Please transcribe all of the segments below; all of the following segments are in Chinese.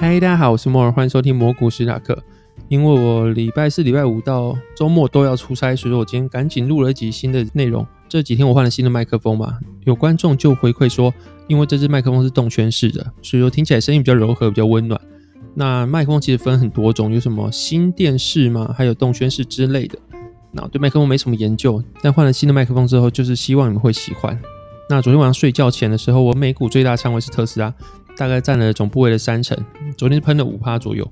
嗨，大家好，我是摩尔，欢迎收听摩股史塔克。因为我礼拜四、礼拜五到周末都要出差，所以我今天赶紧录了一集新的内容。这几天我换了新的麦克风嘛，有观众就回馈说，因为这支麦克风是动圈式的，所以说听起来声音比较柔和、比较温暖。那麦克风其实分很多种，有什么心电式嘛，还有动圈式之类的。那对麦克风没什么研究，但换了新的麦克风之后，就是希望你们会喜欢。那昨天晚上睡觉前的时候，我美股最大仓位是特斯拉，大概占了总部位的三成，昨天喷了五趴左右。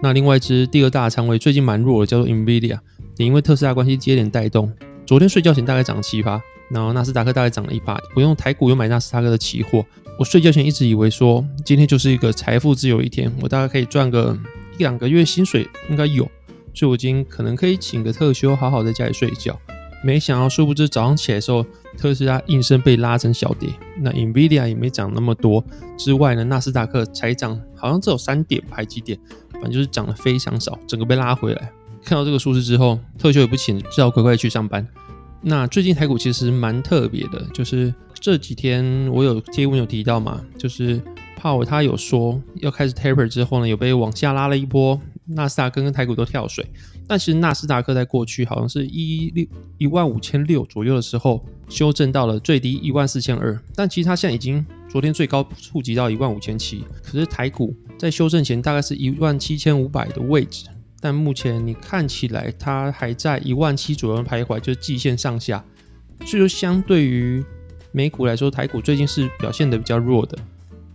那另外一支第二大仓位最近蛮弱的，叫做 Nvidia，也因为特斯拉关系接连带动，昨天睡觉前大概涨了七趴，然后纳斯达克大概涨了一趴。我用台股又买纳斯达克的期货，我睡觉前一直以为说今天就是一个财富自由一天，我大概可以赚个一两个月薪水应该有，所以我今天可能可以请个特休，好好在家里睡一觉。没想到，殊不知早上起来的时候，特斯拉应声被拉成小跌。那 Nvidia 也没涨那么多，之外呢，纳斯达克才涨，好像只有三点，排几点，反正就是涨得非常少，整个被拉回来。看到这个数字之后，特休也不请，只好乖乖去上班。那最近台股其实蛮特别的，就是这几天我有贴文有提到嘛，就是帕尔他有说要开始 taper 之后呢，有被往下拉了一波。纳斯达克跟台股都跳水，但其实纳斯达克在过去好像是一六一万五千六左右的时候修正到了最低一万四千二，但其实它现在已经昨天最高触及到一万五千七，可是台股在修正前大概是一万七千五百的位置，但目前你看起来它还在一万七左右徘徊，就是季线上下，所以说相对于美股来说，台股最近是表现的比较弱的。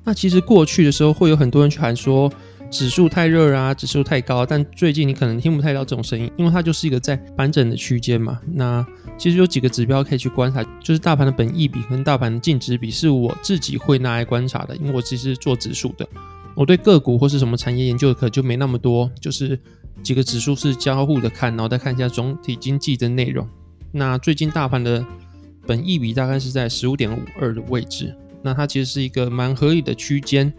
那其实过去的时候会有很多人去喊说。指数太热啊，指数太高，但最近你可能听不太到这种声音，因为它就是一个在盘整的区间嘛。那其实有几个指标可以去观察，就是大盘的本益比跟大盘的净值比，是我自己会拿来观察的，因为我其实是做指数的。我对个股或是什么产业研究的可就没那么多，就是几个指数是交互的看，然后再看一下总体经济的内容。那最近大盘的本益比大概是在十五点五二的位置，那它其实是一个蛮合理的区间，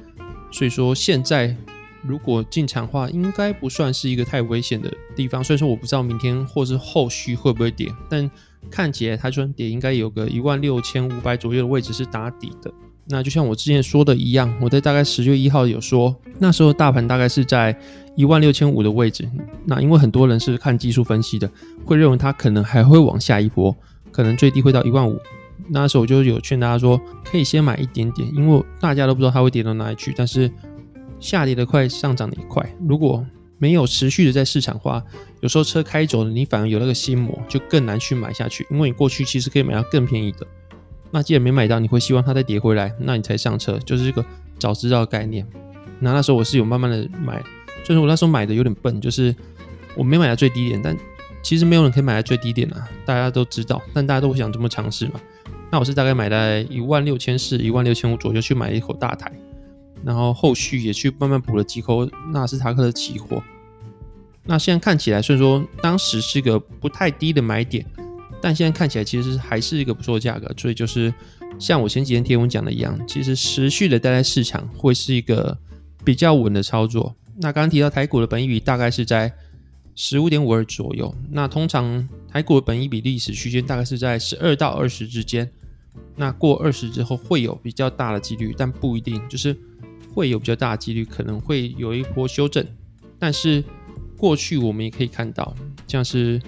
所以说现在。如果进场的话，应该不算是一个太危险的地方。所以说，我不知道明天或是后续会不会跌，但看起来它就算跌，应该有个一万六千五百左右的位置是打底的。那就像我之前说的一样，我在大概十月一号有说，那时候大盘大概是在一万六千五的位置。那因为很多人是看技术分析的，会认为它可能还会往下一波，可能最低会到一万五。那时候我就有劝大家说，可以先买一点点，因为大家都不知道它会跌到哪里去，但是。下跌的快，上涨的也快。如果没有持续的在市场化，有时候车开走了，你反而有那个心魔，就更难去买下去。因为你过去其实可以买到更便宜的，那既然没买到，你会希望它再跌回来，那你才上车，就是这个早知道的概念。那那时候我是有慢慢的买，就是我那时候买的有点笨，就是我没买到最低点，但其实没有人可以买在最低点啊，大家都知道，但大家都不想这么尝试嘛。那我是大概买在一万六千四、一万六千五左右去买一口大台。然后后续也去慢慢补了几口纳斯达克的期货。那现在看起来，虽然说当时是个不太低的买点，但现在看起来其实还是一个不错的价格。所以就是像我前几天贴文讲的一样，其实持续的待在市场会是一个比较稳的操作。那刚刚提到台股的本益比大概是在十五点五二左右。那通常台股的本益比历史区间大概是在十二到二十之间。那过二十之后会有比较大的几率，但不一定，就是。会有比较大的几率，可能会有一波修正，但是过去我们也可以看到，像是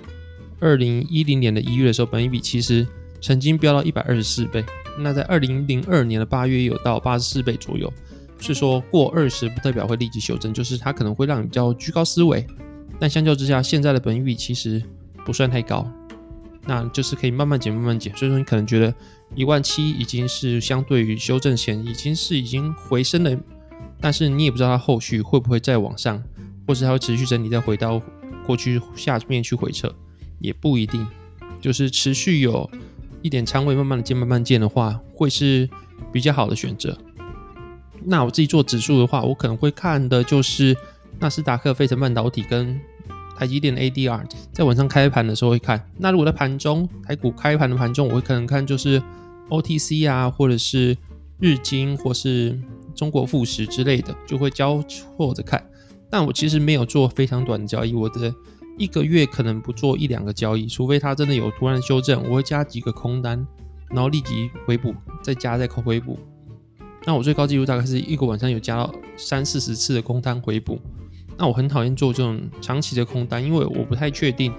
二零一零年的一月的时候，本益比其实曾经飙到一百二十四倍。那在二零零二年的八月有到八十四倍左右。是说过二十不代表会立即修正，就是它可能会让你比较居高思维。但相较之下，现在的本益比其实不算太高，那就是可以慢慢减，慢慢减。所以说你可能觉得一万七已经是相对于修正前已经是已经回升了。但是你也不知道它后续会不会再往上，或是它会持续整理再回到过去下面去回撤，也不一定。就是持续有一点仓位，慢慢的建，慢慢建的话，会是比较好的选择。那我自己做指数的话，我可能会看的就是纳斯达克、费城半导体跟台积电 ADR，在晚上开盘的时候会看。那如果在盘中，台股开盘的盘中，我会可能看就是 OTC 啊，或者是日经，或是。中国富时之类的就会交错着看，但我其实没有做非常短的交易，我的一个月可能不做一两个交易，除非它真的有突然修正，我会加几个空单，然后立即回补，再加再扣回补。那我最高纪录大概是一个晚上有加到三四十次的空单回补。那我很讨厌做这种长期的空单，因为我不太确定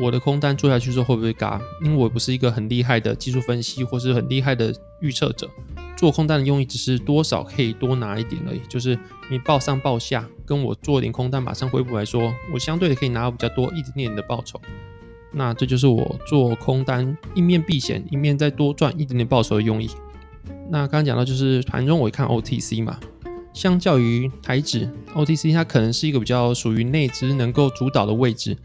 我的空单做下去之后会不会嘎，因为我不是一个很厉害的技术分析或是很厉害的预测者。做空单的用意只是多少可以多拿一点而已，就是你报上报下，跟我做一点空单马上回补来说，我相对的可以拿到比较多一点点的报酬。那这就是我做空单一面避险，一面再多赚一点点报酬的用意。那刚刚讲到就是盘中我会看 OTC 嘛，相较于台指 OTC，它可能是一个比较属于内资能够主导的位置，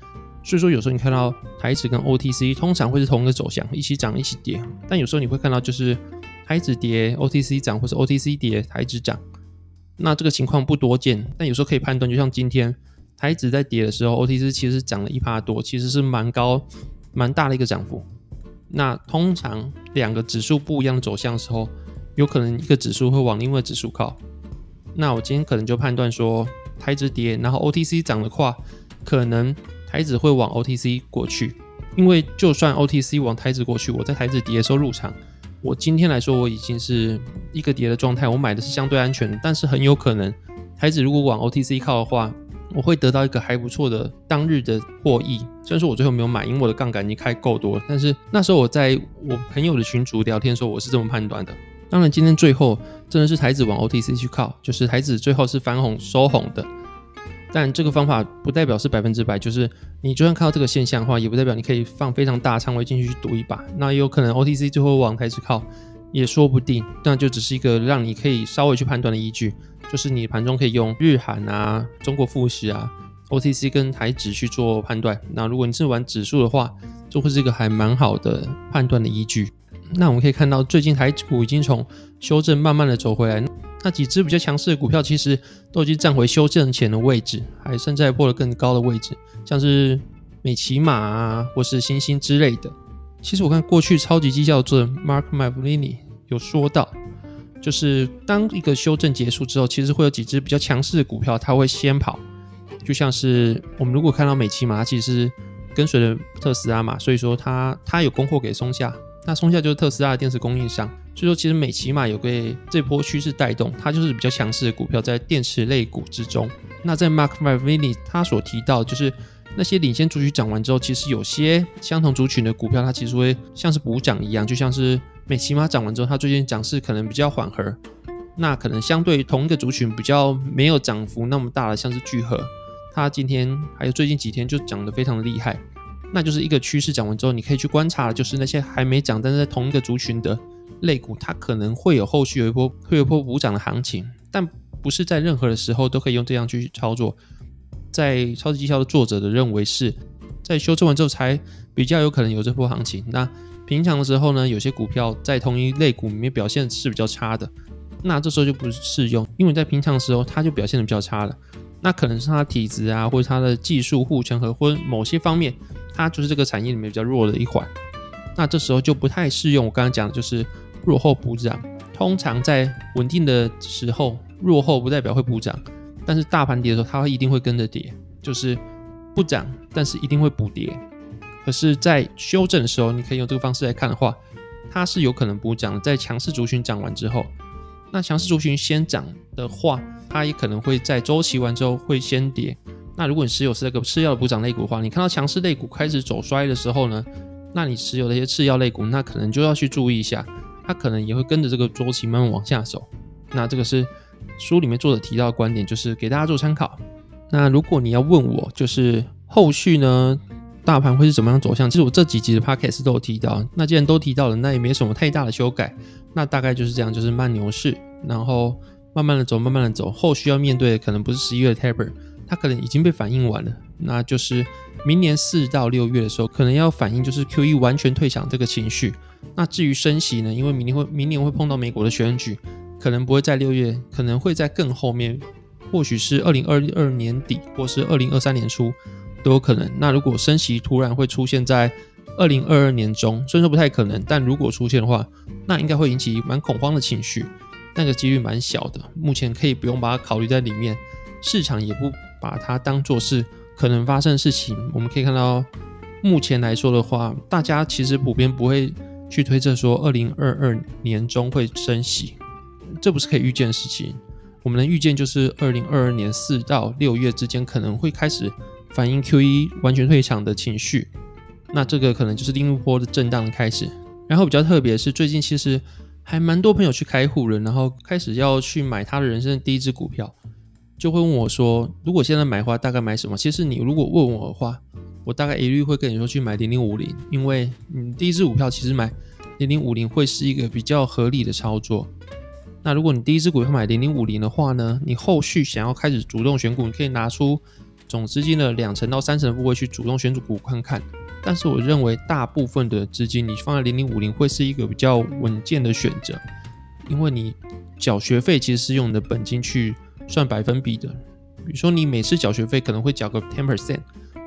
所以说有时候你看到台指跟 OTC 通常会是同一个走向，一起涨一起跌，但有时候你会看到就是台指跌 OTC 涨，或是 OTC 跌台指涨，那这个情况不多见，但有时候可以判断，就像今天。台指在跌的时候，OTC 其实涨了一趴多，其实是蛮高、蛮大的一个涨幅。那通常两个指数不一样的走向的时候，有可能一个指数会往另外指数靠。那我今天可能就判断说，台指跌，然后 OTC 涨的话，可能台指会往 OTC 过去。因为就算 OTC 往台指过去，我在台指跌的时候入场，我今天来说我已经是一个跌的状态，我买的是相对安全的。但是很有可能台指如果往 OTC 靠的话，我会得到一个还不错的当日的获益，虽然说我最后没有买，因为我的杠杆已经开够多了。但是那时候我在我朋友的群组聊天的时候，我是这么判断的。当然，今天最后真的是台指往 OTC 去靠，就是台指最后是翻红收红的。但这个方法不代表是百分之百，就是你就算看到这个现象的话，也不代表你可以放非常大仓位进去去赌一把。那也有可能 OTC 最后往台指靠，也说不定。那就只是一个让你可以稍微去判断的依据。就是你盘中可以用日韩啊、中国富时啊、OTC 跟台指去做判断。那如果你是玩指数的话，就会是一个还蛮好的判断的依据。那我们可以看到，最近台股已经从修正慢慢的走回来。那几只比较强势的股票，其实都已经站回修正前的位置，还甚至还破了更高的位置，像是美琪玛啊，或是星星之类的。其实我看过去超级绩效作者 Mark m a v l i n i 有说到。就是当一个修正结束之后，其实会有几只比较强势的股票，它会先跑。就像是我们如果看到美琪玛，它其实是跟随着特斯拉嘛，所以说它它有供货给松下，那松下就是特斯拉的电池供应商。所以说其实美琪玛有被这波趋势带动，它就是比较强势的股票在电池类股之中。那在 Mark m a r v i n i 他所提到，就是那些领先族群涨完之后，其实有些相同族群的股票，它其实会像是补涨一样，就像是。美琪玛涨完之后，它最近涨势可能比较缓和，那可能相对同一个族群比较没有涨幅那么大的，像是聚合，它今天还有最近几天就涨得非常的厉害，那就是一个趋势讲完之后，你可以去观察，就是那些还没涨但是在同一个族群的类股，它可能会有后续有一波会有一波补涨的行情，但不是在任何的时候都可以用这样去操作。在超级绩效的作者的认为是在修正完之后才比较有可能有这波行情，那。平常的时候呢，有些股票在同一类股里面表现是比较差的，那这时候就不适用，因为在平常的时候它就表现的比较差了，那可能是它体质啊，或者它的技术护城河，或者某些方面，它就是这个产业里面比较弱的一环，那这时候就不太适用。我刚刚讲的就是落后补涨，通常在稳定的时候，落后不代表会补涨，但是大盘跌的时候，它一定会跟着跌，就是不涨，但是一定会补跌。可是，在修正的时候，你可以用这个方式来看的话，它是有可能补涨的。在强势族群涨完之后，那强势族群先涨的话，它也可能会在周期完之后会先跌。那如果你持有是那个次要的补涨类股的话，你看到强势类股开始走衰的时候呢，那你持有的一些次要类股，那可能就要去注意一下，它可能也会跟着这个周期慢慢往下走。那这个是书里面作者提到的观点，就是给大家做参考。那如果你要问我，就是后续呢？大盘会是怎么样走向？其实我这几集的 podcast 都有提到。那既然都提到了，那也没什么太大的修改。那大概就是这样，就是慢牛市，然后慢慢的走，慢慢的走。后续要面对的可能不是十一月的 taper，它可能已经被反映完了。那就是明年四到六月的时候，可能要反映就是 QE 完全退场这个情绪。那至于升息呢？因为明年会明年会碰到美国的选举，可能不会在六月，可能会在更后面，或许是二零二二年底，或是二零二三年初。都有可能。那如果升息突然会出现在二零二二年中，虽然说不太可能，但如果出现的话，那应该会引起蛮恐慌的情绪，那个几率蛮小的。目前可以不用把它考虑在里面，市场也不把它当做是可能发生的事情。我们可以看到，目前来说的话，大家其实普遍不会去推测说二零二二年中会升息，这不是可以预见的事情。我们能预见就是二零二二年四到六月之间可能会开始反映 QE 完全退场的情绪，那这个可能就是另一波的震荡的开始。然后比较特别是，最近其实还蛮多朋友去开户了，然后开始要去买他的人生的第一支股票，就会问我说：“如果现在买的话，大概买什么？”其实你如果问我的话，我大概一律会跟你说去买零零五零，因为你第一支股票其实买零零五零会是一个比较合理的操作。那如果你第一支股票买零零五零的话呢，你后续想要开始主动选股，你可以拿出总资金的两成到三成的部位去主动选股看看。但是我认为大部分的资金你放在零零五零会是一个比较稳健的选择，因为你缴学费其实是用你的本金去算百分比的。比如说你每次缴学费可能会缴个 ten percent，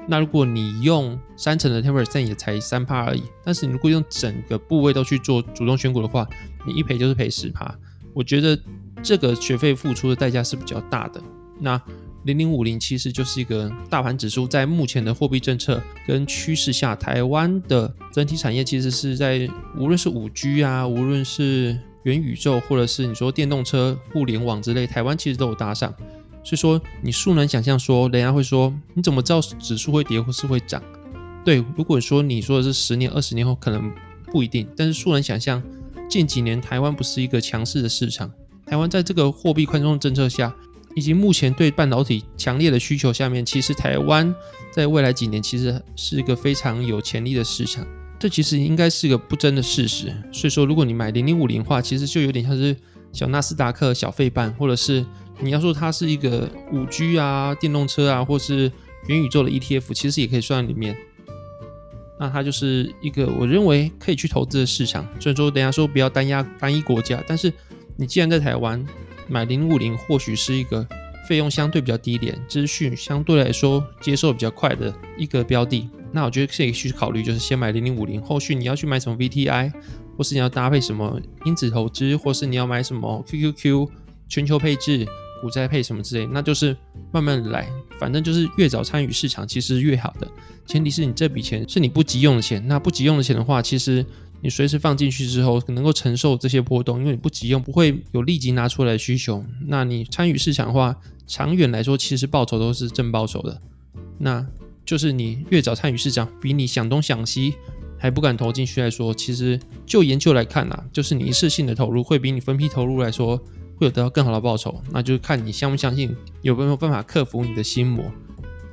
那如果你用三成的 ten percent 也才三趴而已。但是你如果用整个部位都去做主动选股的话，你一赔就是赔十趴。我觉得这个学费付出的代价是比较大的。那零零五零其实就是一个大盘指数，在目前的货币政策跟趋势下，台湾的整体产业其实是在无论是五 G 啊，无论是元宇宙，或者是你说电动车、互联网之类，台湾其实都有搭上。所以说，你素能想象说，人家会说，你怎么知道指数会跌或是会涨？对，如果说你说的是十年、二十年后，可能不一定。但是素能想象。近几年，台湾不是一个强势的市场。台湾在这个货币宽松政策下，以及目前对半导体强烈的需求下面，其实台湾在未来几年其实是一个非常有潜力的市场。这其实应该是个不争的事实。所以说，如果你买零零五零的话，其实就有点像是小纳斯达克、小费半，或者是你要说它是一个五 G 啊、电动车啊，或是元宇宙的 ETF，其实也可以算在里面。那它就是一个我认为可以去投资的市场。所以说，等下说不要单压单一国家，但是你既然在台湾买零五零，或许是一个费用相对比较低廉、资讯相对来说接受比较快的一个标的。那我觉得可以去考虑，就是先买零零五零，后续你要去买什么 VTI，或是你要搭配什么因子投资，或是你要买什么 QQQ 全球配置。股债配什么之类，那就是慢慢来，反正就是越早参与市场，其实越好的。前提是你这笔钱是你不急用的钱，那不急用的钱的话，其实你随时放进去之后，能够承受这些波动，因为你不急用，不会有立即拿出来的需求。那你参与市场的话，长远来说，其实报酬都是正报酬的。那就是你越早参与市场，比你想东想西还不敢投进去来说，其实就研究来看啊，就是你一次性的投入会比你分批投入来说。会有得到更好的报酬，那就是看你相不相信有没有办法克服你的心魔。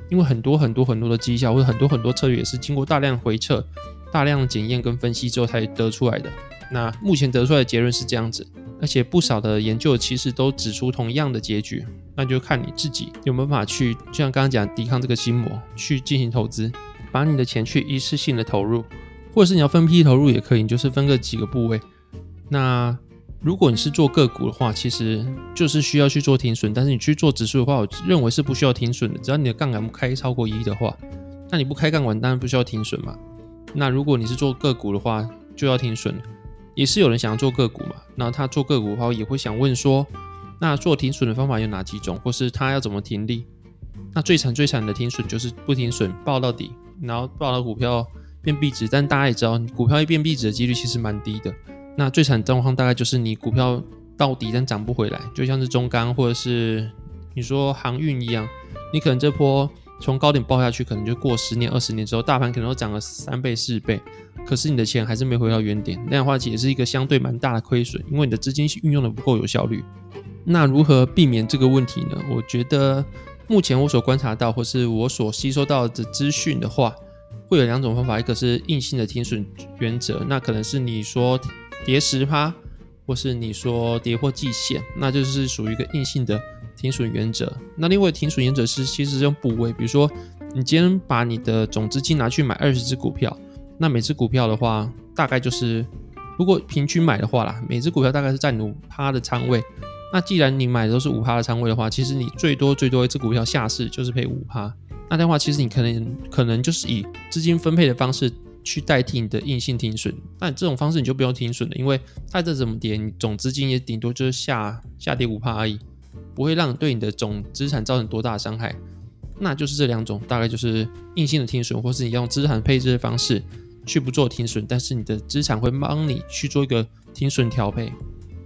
因为很多很多很多的绩效或者很多很多策略也是经过大量回测、大量的检验跟分析之后才得出来的。那目前得出来的结论是这样子，而且不少的研究其实都指出同样的结局。那就看你自己有没有办法去，就像刚刚讲，抵抗这个心魔，去进行投资，把你的钱去一次性的投入，或者是你要分批投入也可以，你就是分个几个部位。那如果你是做个股的话，其实就是需要去做停损。但是你去做指数的话，我认为是不需要停损的。只要你的杠杆不开超过一的话，那你不开杠杆当然不需要停损嘛。那如果你是做个股的话，就要停损。也是有人想要做个股嘛，那他做个股的话，也会想问说，那做停损的方法有哪几种，或是他要怎么停利？那最惨最惨的停损就是不停损，抱到底，然后抱到股票变壁纸。但大家也知道，股票一变壁纸的几率其实蛮低的。那最惨状况大概就是你股票到底但涨不回来，就像是中钢或者是你说航运一样，你可能这波从高点爆下去，可能就过十年、二十年之后，大盘可能都涨了三倍、四倍，可是你的钱还是没回到原点，那样的话也是一个相对蛮大的亏损，因为你的资金运用的不够有效率。那如何避免这个问题呢？我觉得目前我所观察到或是我所吸收到的资讯的话，会有两种方法，一个是硬性的停损原则，那可能是你说。跌十趴，或是你说跌破季线，那就是属于一个硬性的停损原则。那另外停损原则是其实是用部位，比如说你今天把你的总资金拿去买二十只股票，那每只股票的话大概就是如果平均买的话啦，每只股票大概是占五趴的仓位。那既然你买的都是五趴的仓位的话，其实你最多最多一只股票下市就是赔五趴。那的话，其实你可能可能就是以资金分配的方式。去代替你的硬性停损，那这种方式你就不用停损了，因为再怎么跌，你总资金也顶多就是下下跌五趴而已，不会让对你的总资产造成多大的伤害。那就是这两种，大概就是硬性的停损，或是你用资产配置的方式去不做停损，但是你的资产会帮你去做一个停损调配。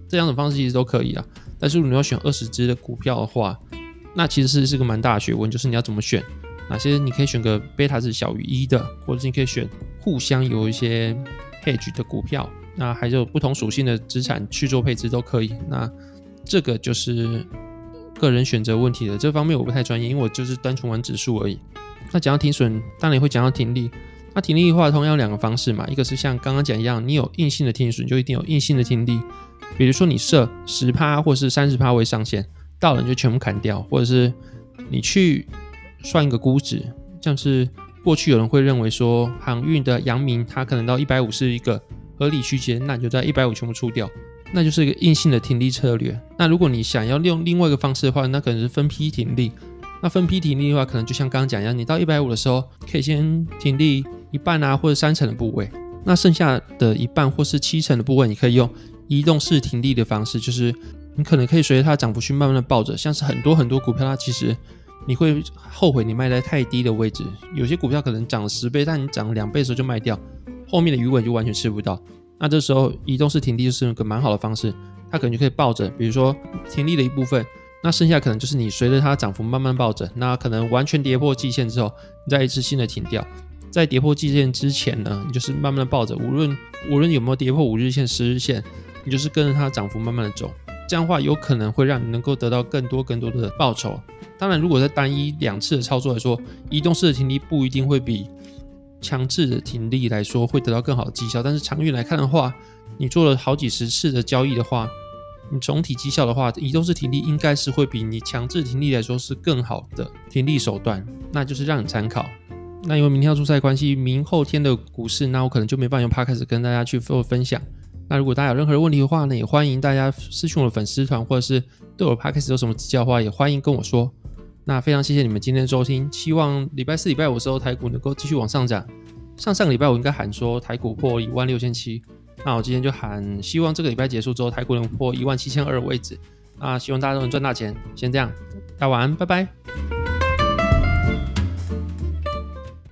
这两种方式其实都可以啊。但是如果你要选二十只的股票的话，那其实是是个蛮大的学问，就是你要怎么选，哪些你可以选个贝塔值小于一的，或者是你可以选互相有一些 hedge 的股票，那还有不同属性的资产去做配置都可以。那这个就是个人选择问题的，这方面我不太专业，因为我就是单纯玩指数而已。那讲到停损，当然也会讲到停利。那停利的话，同样两个方式嘛，一个是像刚刚讲一样，你有硬性的停损，就一定有硬性的停利。比如说你设十趴或是三十趴为上限，到了你就全部砍掉，或者是你去算一个估值，像是过去有人会认为说航运的阳明它可能到一百五是一个合理区间，那你就在一百五全部出掉，那就是一个硬性的停利策略。那如果你想要用另外一个方式的话，那可能是分批停利。那分批停利的话，可能就像刚刚讲一样，你到一百五的时候，可以先停利一半啊，或者三成的部位，那剩下的一半或是七成的部位，你可以用移动式停利的方式，就是你可能可以随着它的涨幅去慢慢的抱着，像是很多很多股票，它其实你会后悔你卖在太低的位置，有些股票可能涨了十倍，但你涨了两倍的时候就卖掉，后面的余尾就完全吃不到。那这时候移动式停利就是一个蛮好的方式，它可能就可以抱着，比如说停利的一部分。那剩下可能就是你随着它涨幅慢慢抱着，那可能完全跌破季线之后，你再一次性的停掉。在跌破季线之前呢，你就是慢慢的抱着，无论无论有没有跌破五日线、十日线，你就是跟着它涨幅慢慢的走。这样的话有可能会让你能够得到更多更多的报酬。当然，如果在单一两次的操作来说，移动式的停利不一定会比强制的停利来说会得到更好的绩效。但是长远来看的话，你做了好几十次的交易的话，你总体绩效的话，移动式停利应该是会比你强制停利来说是更好的停利手段，那就是让你参考。那因为明天要出赛关系，明后天的股市，那我可能就没办法用 Podcast 跟大家去做分享。那如果大家有任何的问题的话呢，也欢迎大家私讯我的粉丝团，或者是对我 Podcast 有什么指教的话，也欢迎跟我说。那非常谢谢你们今天的收听，希望礼拜四、礼拜五的时候台股能够继续往上涨。上上个礼拜我应该喊说台股破一万六千七。那我今天就喊，希望这个礼拜结束之后，台股能破一万七千二的位置。那，希望大家都能赚大钱。先这样，大家晚安，拜拜。